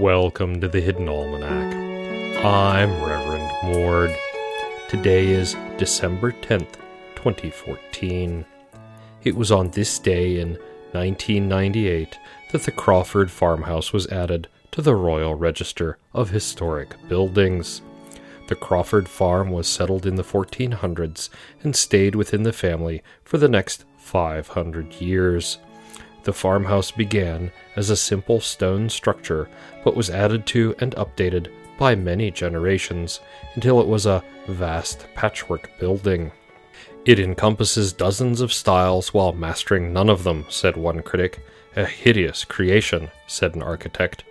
Welcome to the Hidden Almanac. I'm Reverend Mord. Today is December 10th, 2014. It was on this day in 1998 that the Crawford farmhouse was added to the Royal Register of Historic Buildings. The Crawford farm was settled in the 1400s and stayed within the family for the next 500 years. The farmhouse began as a simple stone structure, but was added to and updated by many generations until it was a vast patchwork building. It encompasses dozens of styles while mastering none of them, said one critic. A hideous creation, said an architect.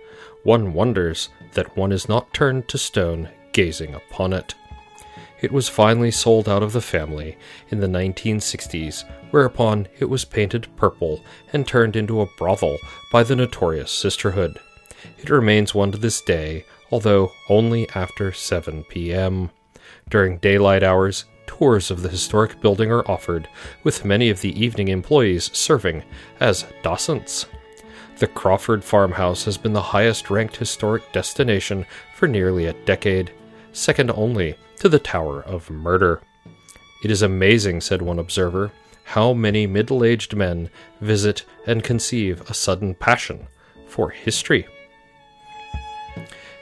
One wonders that one is not turned to stone gazing upon it. It was finally sold out of the family in the 1960s, whereupon it was painted purple and turned into a brothel by the notorious Sisterhood. It remains one to this day, although only after 7 p.m. During daylight hours, tours of the historic building are offered, with many of the evening employees serving as docents. The Crawford farmhouse has been the highest ranked historic destination for nearly a decade, second only to the Tower of Murder. It is amazing, said one observer, how many middle aged men visit and conceive a sudden passion for history.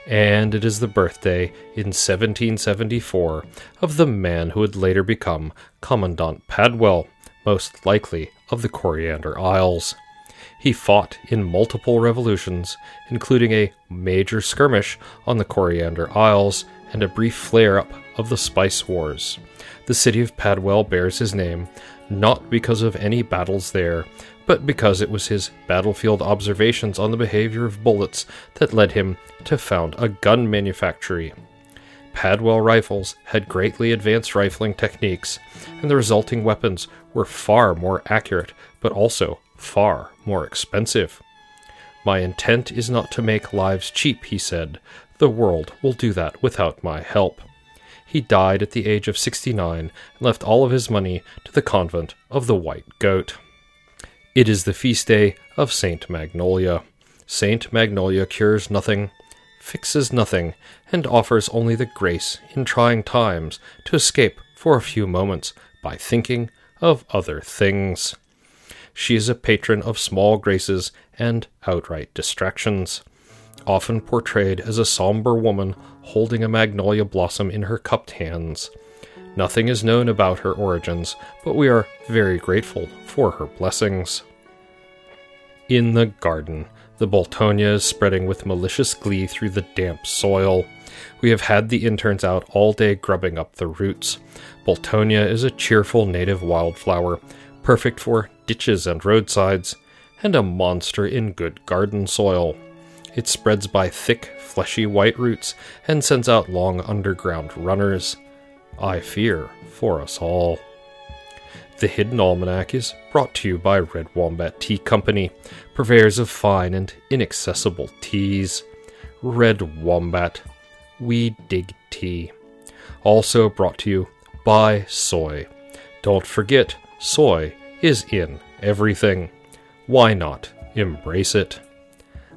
And it is the birthday in 1774 of the man who would later become Commandant Padwell, most likely of the Coriander Isles. He fought in multiple revolutions, including a major skirmish on the Coriander Isles and a brief flare up of the Spice Wars. The city of Padwell bears his name not because of any battles there, but because it was his battlefield observations on the behavior of bullets that led him to found a gun manufactory. Padwell rifles had greatly advanced rifling techniques, and the resulting weapons were far more accurate, but also far more expensive. My intent is not to make lives cheap, he said. The world will do that without my help. He died at the age of 69 and left all of his money to the convent of the White Goat. It is the feast day of Saint Magnolia. Saint Magnolia cures nothing, fixes nothing, and offers only the grace in trying times to escape for a few moments by thinking of other things. She is a patron of small graces and outright distractions often portrayed as a somber woman holding a magnolia blossom in her cupped hands. Nothing is known about her origins, but we are very grateful for her blessings. In the garden, the Boltonia is spreading with malicious glee through the damp soil. We have had the interns out all day grubbing up the roots. Boltonia is a cheerful native wildflower, perfect for ditches and roadsides, and a monster in good garden soil. It spreads by thick, fleshy white roots and sends out long underground runners. I fear for us all. The Hidden Almanac is brought to you by Red Wombat Tea Company, purveyors of fine and inaccessible teas. Red Wombat, we dig tea. Also brought to you by Soy. Don't forget, soy is in everything. Why not embrace it?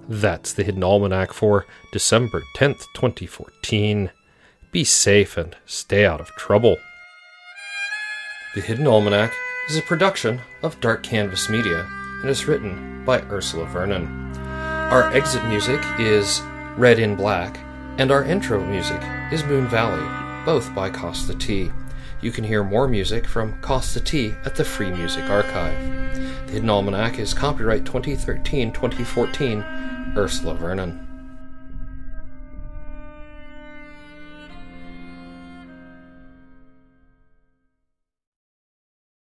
That's the Hidden Almanac for December 10th, 2014. Be safe and stay out of trouble. The Hidden Almanac is a production of Dark Canvas Media and is written by Ursula Vernon. Our exit music is Red in Black, and our intro music is Moon Valley, both by Kosta T. You can hear more music from Kosta T at the Free Music Archive. The Hidden Almanac is copyright 2013 2014 Ursula Vernon.